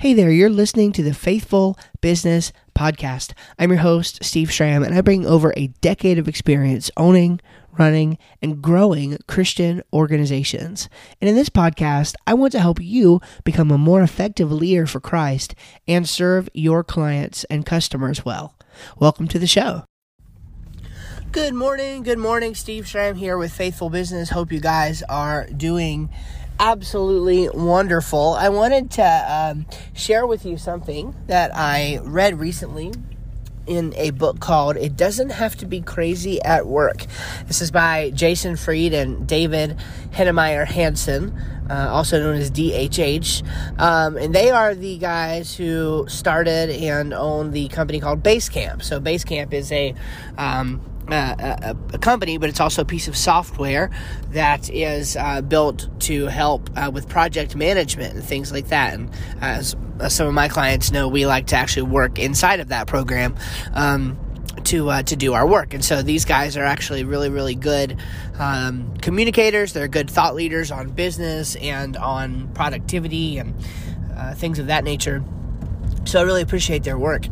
Hey there, you're listening to the Faithful Business Podcast. I'm your host, Steve Schramm, and I bring over a decade of experience owning, running, and growing Christian organizations. And in this podcast, I want to help you become a more effective leader for Christ and serve your clients and customers well. Welcome to the show. Good morning, good morning. Steve Schramm here with Faithful Business. Hope you guys are doing absolutely wonderful. I wanted to um, share with you something that I read recently in a book called It Doesn't Have to Be Crazy at Work. This is by Jason Fried and David Heinemeier Hansson, uh, also known as DHH. Um, and they are the guys who started and own the company called Basecamp. So, Basecamp is a um, a, a, company, but it's also a piece of software that is uh, built to help uh, with project management and things like that. And as, some of my clients know, we like to actually work inside of that program. Um, to uh, to do our work. And so these guys are actually really really good um, communicators. They're good thought leaders on business and on productivity and uh, things of that nature. So I really appreciate their work.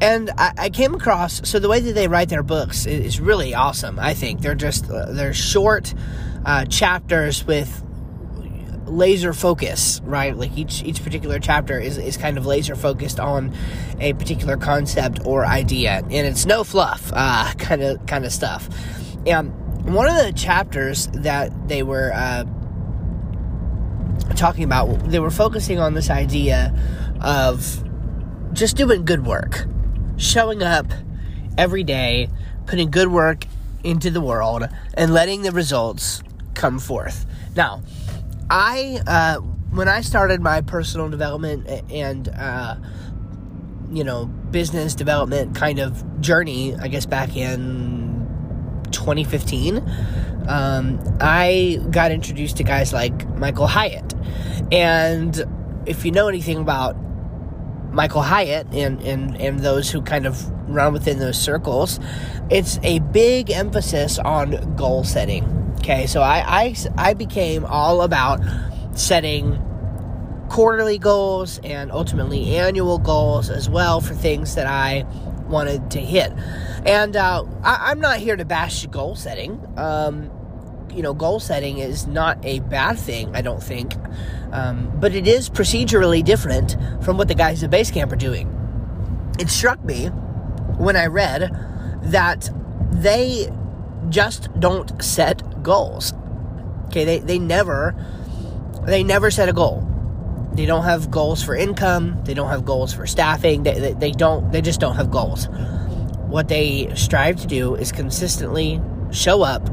And I, I, came across, so the way that they write their books is, really awesome, I think. They're just, uh, they're short uh, chapters with laser focus, right? Like each each particular chapter is, is kind of laser focused on a particular concept or idea, and it's no fluff, kind of kind of stuff. And one of the chapters that they were uh, talking about, they were focusing on this idea of just doing good work, showing up every day, putting good work into the world, and letting the results come forth. Now, I, uh, when I started my personal development and, uh, you know, business development kind of journey, I guess back in 2015, um, I got introduced to guys like Michael Hyatt. And if you know anything about Michael Hyatt and, and, and those who kind of run within those circles, it's a big emphasis on goal setting. Okay, so I, I, I became all about setting quarterly goals and ultimately annual goals as well for things that I wanted to hit. And uh, I, am not here to bash goal setting. Um, you know, goal setting is not a bad thing, I don't think. Um, but it is procedurally different from what the guys at Basecamp are doing. It struck me when I read that they just don't set goals. Okay, they, they never they never set a goal. They don't have goals for income, they don't have goals for staffing, they, they, they don't they just don't have goals. What they strive to do is consistently show up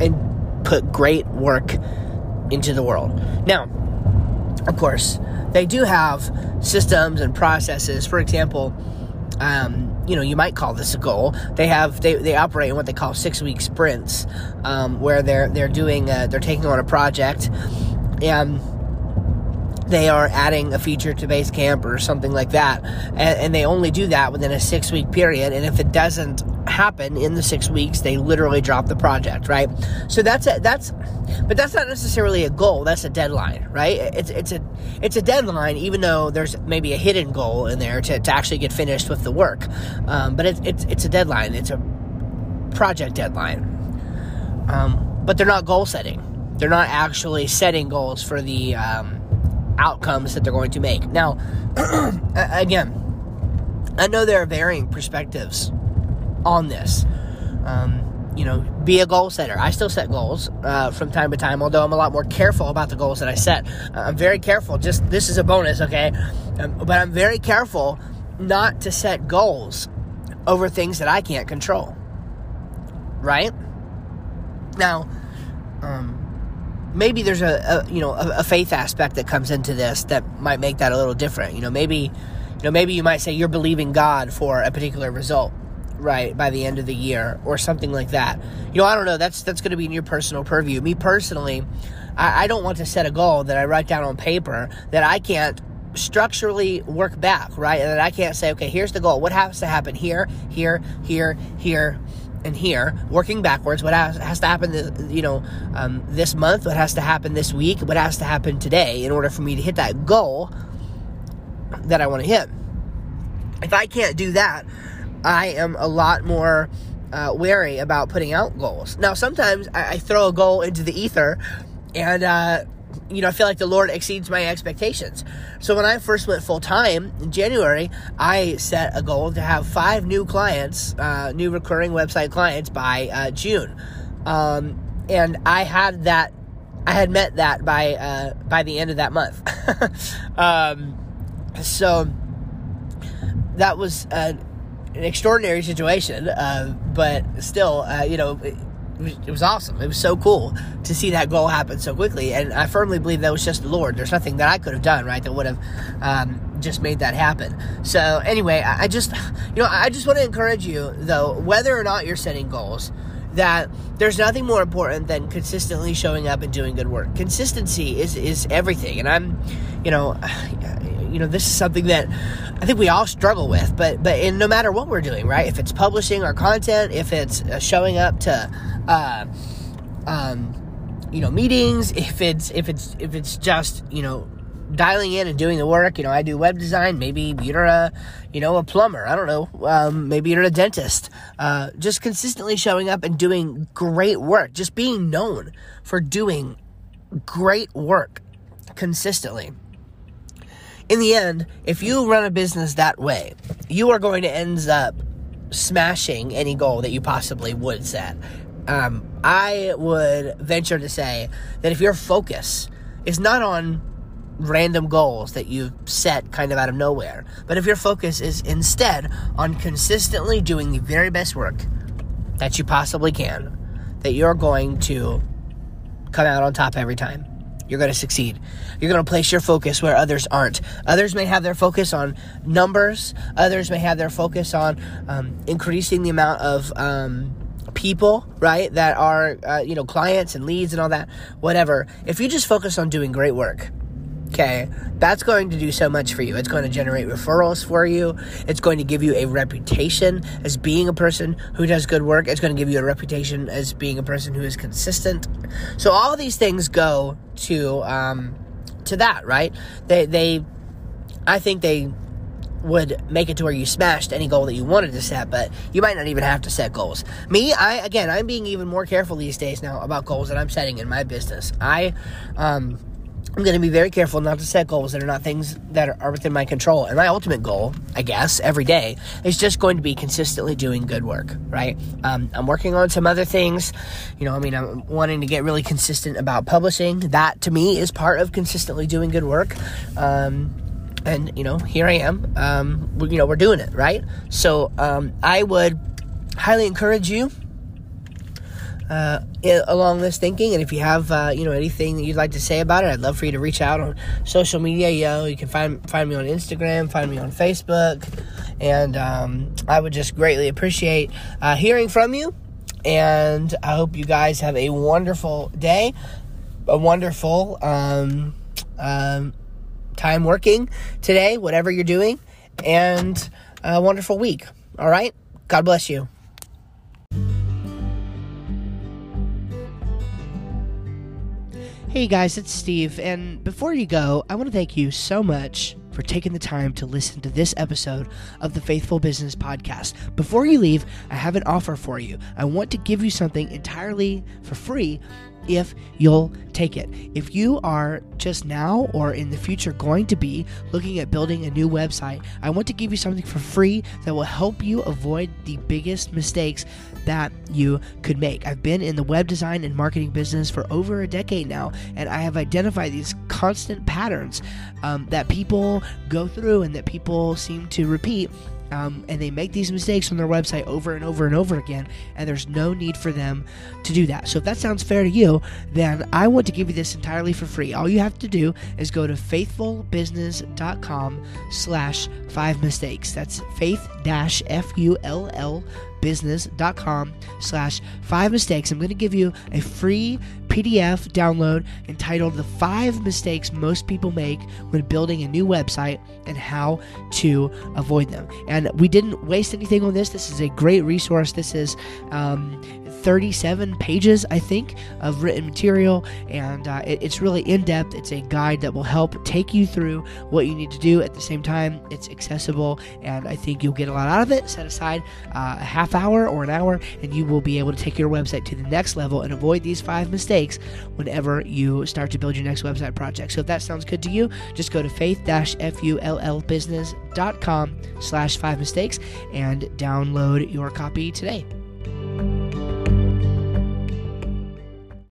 and put great work into the world. Now, of course, they do have systems and processes. For example, um, you know, you might call this a goal. They have they, they operate in what they call six week sprints, um, where they're they're doing uh, they're taking on a project and they are adding a feature to Basecamp or something like that, and, and they only do that within a six week period. And if it doesn't happen in the six weeks, they literally drop the project, right? So that's a, that's, but that's not necessarily a goal. That's a deadline, right? It's it's a it's a deadline, even though there's maybe a hidden goal in there to, to actually get finished with the work. Um, but it's it's it's a deadline. It's a project deadline. Um, but they're not goal setting. They're not actually setting goals for the um, outcomes that they're going to make. Now, again, I know there are varying perspectives on this. Um, you know, be a goal setter. I still set goals uh, from time to time, although I'm a lot more careful about the goals that I set. I'm very careful. Just this is a bonus, okay? Um, but I'm very careful not to set goals over things that I can't control. Right? Now, um, maybe there's a, a you know a, a, faith aspect that comes into this that might make that a little different. You know, maybe you know maybe you might say you're believing God for a particular result right by the end of the year or something like that. You know, I don't know. That's that's going to be in your personal purview. Me personally, I, I don't want to set a goal that I write down on paper that I can't structurally work back, right? And that I can't say, okay, here's the goal. What has to happen here, here, here, here, and here, working backwards. What has, to happen, this, you know, um, this month? What has to happen this week? What has to happen today in order for me to hit that goal? that I want to hit. If I can't do that, I am a lot more uh, wary about putting out goals. Now, sometimes I, I throw a goal into the ether and, uh, you know, I feel like the Lord exceeds my expectations. So when I first went full time in January, I set a goal to have five new clients, uh, new recurring website clients by uh, June, um, and I had that. I had met that by uh, by the end of that month. um, so that was an extraordinary situation, uh, but still, uh, you know. It, it was awesome. It was so cool to see that goal happen so quickly. And I firmly believe that was just the Lord. There's nothing that I could have done, right, that would have um, just made that happen. So, anyway, I just, you know, I just want to encourage you, though, whether or not you're setting goals, that there's nothing more important than consistently showing up and doing good work. Consistency is, is everything. And I'm, you know, you know, this is something that I think we all struggle with, but but in no matter what we're doing, right? If it's publishing our content, if it's uh, showing up to, uh, um, you know, meetings, if it's if it's if it's just you know dialing in and doing the work. You know, I do web design. Maybe you're a, you know, a plumber. I don't know. Um, maybe you're a dentist. Uh, just consistently showing up and doing great work. Just being known for doing great work consistently in the end, if you run a business that way, you are going to end up smashing any goal that you possibly would set. Um, I would venture to say that if your focus is not on random goals that you set kind of out of nowhere, but if your focus is instead on consistently doing the very best work that you possibly can, that you're going to come out on top every time you're going to succeed. You're going to place your focus where others aren't. Others may have their focus on numbers, others may have their focus on um, increasing the amount of um, people, right, that are, uh, you know, clients and leads and all that, whatever. If you just focus on doing great work, Okay, that's going to do so much for you. It's going to generate referrals for you. It's going to give you a reputation as being a person who does good work. It's going to give you a reputation as being a person who is consistent. So all these things go to um, to that, right? They they, I think they would make it to where you smashed any goal that you wanted to set, but you might not even have to set goals. Me, I again, I'm being even more careful these days now about goals that I'm setting in my business. I um I'm going to be very careful not to set goals that are not things that are within my control. And my ultimate goal, I guess, every day is just going to be consistently doing good work, right? Um, I'm working on some other things. You know, I mean, I'm wanting to get really consistent about publishing. That to me is part of consistently doing good work. Um, and, you know, here I am. Um, we, you know, we're doing it, right? So um, I would highly encourage you uh, along this thinking. And if you have, uh, you know, anything that you'd like to say about it, I'd love for you to reach out on social media. You know, you can find find me on Instagram, find me on Facebook, and um, I would just greatly appreciate uh, hearing from you. And I hope you guys have a wonderful day, a wonderful um, um, time working today, whatever you're doing, and a wonderful week. All right. God bless you. Hey guys, it's Steve, and before you go, I want to thank you so much for taking the time to listen to this episode of the Faithful Business Podcast. Before you leave, I have an offer for you. I want to give you something entirely for free if you'll take it. If you are just now or in the future going to be looking at building a new website, I want to give you something for free that will help you avoid the biggest mistakes that you could make. I've been in the web design and marketing business for over a decade now, and I have identified these constant patterns um, that people go through and that people seem to repeat um, and they make these mistakes on their website over and over and over again, and there's no need for them to do that. So if that sounds fair to you, then I want to give you this entirely for free. All you have to do is go to faithfulbusiness.com slash five mistakes. That's faith faithfulbusiness.com slash five mistakes. I'm going to give you a free PDF download entitled The Five Mistakes Most People Make When Building a New Website and How to Avoid Them. And we didn't waste anything on this. This is a great resource. This is um, 37 pages, I think, of written material, and uh, it, it's really in depth. It's a guide that will help take you through what you need to do. At the same time, it's accessible, and I think you'll get a lot out of it. Set aside uh, a hour or an hour, and you will be able to take your website to the next level and avoid these five mistakes whenever you start to build your next website project. So if that sounds good to you, just go to faithfulbusiness.com slash five mistakes and download your copy today.